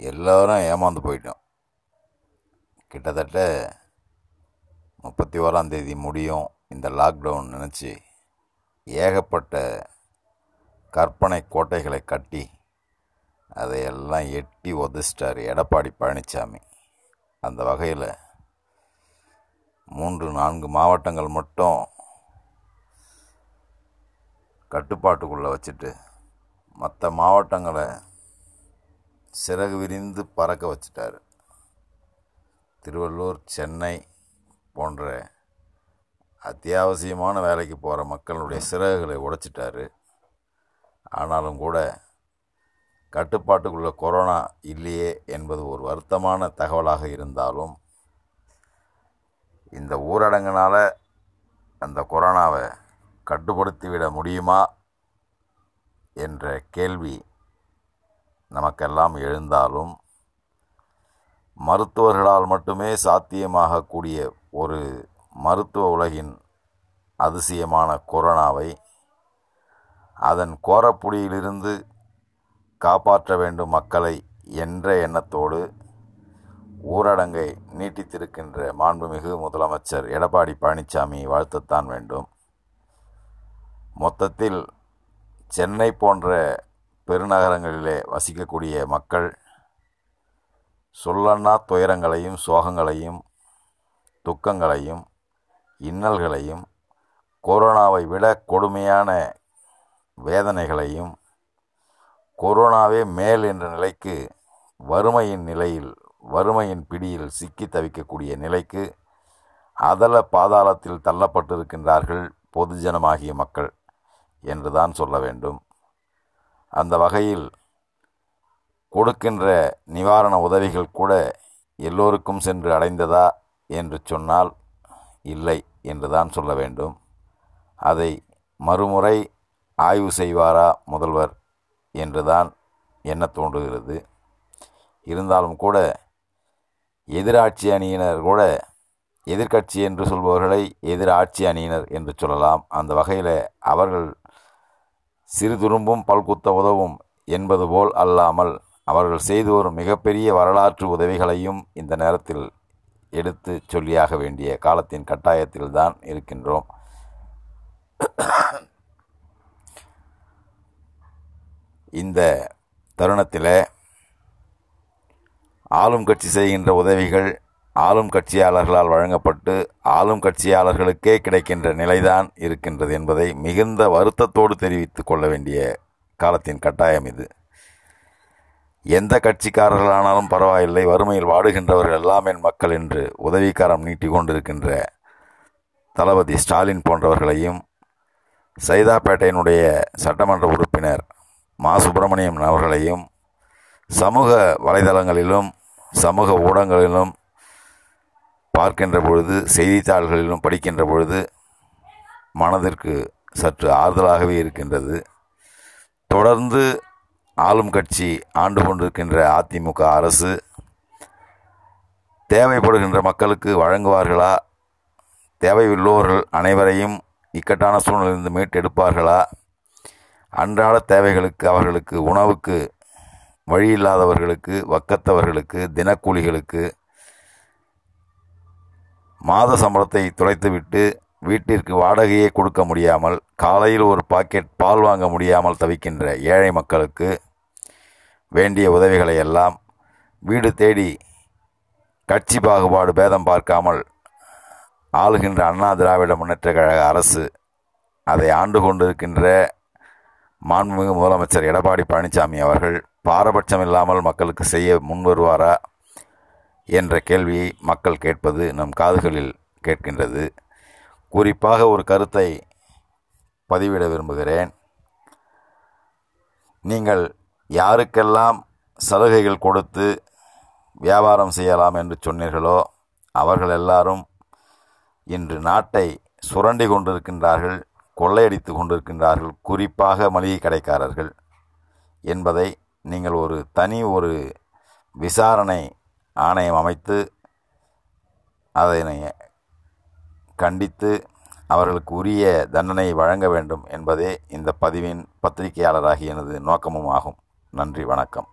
எல்லோரும் ஏமாந்து போயிட்டோம். கிட்டத்தட்ட முப்பத்தி ஓராந்தேதி முடியும் இந்த லாக்டவுன் நினச்சி ஏகப்பட்ட கற்பனை கோட்டைகளை கட்டி அதையெல்லாம் எட்டி உதச்சிட்டார் எடப்பாடி பழனிசாமி அந்த வகையில் மூன்று நான்கு மாவட்டங்கள் மட்டும் கட்டுப்பாட்டுக்குள்ளே வச்சுட்டு மற்ற மாவட்டங்களை சிறகு விரிந்து பறக்க வச்சிட்டார். திருவள்ளூர் சென்னை போன்ற அத்தியாவசியமான வேலைக்கு போகிற மக்களுடைய சிறகுகளை உடைச்சிட்டாரு. ஆனாலும் கூட கட்டுப்பாட்டுக்குள்ள கொரோனா இல்லையே என்பது ஒரு வருத்தமான தகவலாக இருந்தாலும் இந்த ஊரடங்கினால் அந்த கொரோனாவை கட்டுப்படுத்திவிட முடியுமா என்ற கேள்வி நமக்கெல்லாம் எழுந்தாலும் மருத்துவர்களால் மட்டுமே சாத்தியமாகக்கூடிய ஒரு மருத்துவ உலகின் அதிசயமான கொரோனாவை அதன் கோரப்புடியிலிருந்து காப்பாற்ற வேண்டும் மக்களை என்ற எண்ணத்தோடு ஊரடங்கை நீட்டித்திருக்கின்ற மாண்புமிகு முதலமைச்சர் எடப்பாடி பழனிசாமி வாழ்த்தத்தான் வேண்டும். மொத்தத்தில் சென்னை போன்ற பெருநகரங்களிலே வசிக்கக்கூடிய மக்கள் சொல்லன்னா துயரங்களையும் சோகங்களையும் துக்கங்களையும் இன்னல்களையும் கொரோனாவை விட கொடுமையான வேதனைகளையும் கொரோனாவே மேல் என்ற நிலைக்கு வறுமையின் நிலையில் வறுமையின் பிடியில் சிக்கி தவிக்கக்கூடிய நிலைக்கு அதல பாதாளத்தில் தள்ளப்பட்டிருக்கின்றார்கள் பொதுஜனமாகிய மக்கள் என்றுதான் சொல்ல வேண்டும். அந்த வகையில் கொடுக்கின்ற நிவாரண உதவிகள் கூட எல்லோருக்கும் சென்று அடைந்ததா என்று சொன்னால் இல்லை என்றுதான் சொல்ல வேண்டும். அதை மறுமுறை ஆய்வு செய்வாரா முதல்வர் என்றுதான் எண்ண தோன்றுகிறது. இருந்தாலும் கூட எதிராட்சி அணியினர் கூட எதிர்க்கட்சி என்று சொல்பவர்களை எதிராட்சி அணியினர் என்று சொல்லலாம். அந்த வகையில் அவர்கள் சிறு துரும்பும் பல்குத்த உதவும் என்பது போல் அல்லாமல் அவர்கள் செய்து வரும் மிகப்பெரிய வரலாற்று உதவிகளையும் இந்த நேரத்தில் எடுத்து சொல்லியாக வேண்டிய காலத்தின் கட்டாயத்தில்தான் இருக்கின்றோம். இந்த தருணத்தில் ஆளும் கட்சி செய்கின்ற உதவிகள் ஆளும் கட்சியாளர்களால் வழங்கப்பட்டு ஆளும் கட்சியாளர்களுக்கே கிடைக்கின்ற நிலைதான் இருக்கின்றது என்பதை மிகுந்த வருத்தத்தோடு தெரிவித்துக் கொள்ள வேண்டிய காலத்தின் கட்டாயம் இது. எந்த கட்சிக்காரர்களானாலும் பரவாயில்லை வறுமையில் வாடுகின்றவர்கள் எல்லாம் என் மக்கள் என்று உதவிக்காரம் நீட்டி கொண்டிருக்கின்ற தளபதி ஸ்டாலின் போன்றவர்களையும் சைதாப்பேட்டையினுடைய சட்டமன்ற உறுப்பினர் மா. சுப்பிரமணியம் அவர்களையும் சமூக வலைதளங்களிலும் சமூக ஊடகங்களிலும் பார்க்கின்ற பொழுது செய்தித்தாள்களிலும் படிக்கின்ற பொழுது மனதிற்கு சற்று ஆறுதலாகவே இருக்கின்றது. தொடர்ந்து ஆளும் கட்சி ஆண்டு கொண்டிருக்கின்ற அதிமுக அரசு தேவைப்படுகின்ற மக்களுக்கு வழங்குவார்களா? தேவையுள்ளவர்கள் அனைவரையும் இக்கட்டான சூழ்நிலையிலிருந்து மீட்டெடுப்பார்களா? அன்றாட தேவைகளுக்கு அவர்களுக்கு உணவுக்கு வழியில்லாதவர்களுக்கு வக்கத்தவர்களுக்கு தினக்கூலிகளுக்கு மாத சம்பளத்தை துளைத்துவிட்டு வீட்டிற்கு வாடகையே கொடுக்க முடியாமல் காலையில் ஒரு பாக்கெட் பால் வாங்க முடியாமல் தவிக்கின்ற ஏழை மக்களுக்கு வேண்டிய உதவிகளை எல்லாம் வீடு தேடி கட்சி பாகுபாடு பேதம் பார்க்காமல் ஆளுகின்ற அண்ணா திராவிட முன்னேற்ற கழக அரசு அதை ஆண்டு கொண்டிருக்கின்ற மாண்புமிகு முதலமைச்சர் எடப்பாடி பழனிசாமி அவர்கள் பாரபட்சம் இல்லாமல் மக்களுக்கு செய்ய முன்வருவாரா? என்ற கேள்வியை மக்கள் கேட்பது நம் காதுகளில் கேட்கின்றது. குறிப்பாக ஒரு கருத்தை பதிவிட விரும்புகிறேன். நீங்கள் யாருக்கெல்லாம் சலுகைகள் கொடுத்து வியாபாரம் செய்யலாம் என்று சொன்னீர்களோ அவர்கள் எல்லாரும் இன்று நாட்டை சுரண்டி கொண்டிருக்கின்றார்கள் கொள்ளையடித்து கொண்டிருக்கின்றார்கள் குறிப்பாக மளிகை கடைக்காரர்கள் என்பதை நீங்கள் ஒரு தனி ஒரு விசாரணை ஆணையம் அமைத்து அதனை கண்டித்து அவர்களுக்கு உரிய தண்டனை வழங்க வேண்டும் என்பதே இந்த பதிவின் பத்திரிகையாளராகிய எனது நோக்கமும் ஆகும். நன்றி வணக்கம்.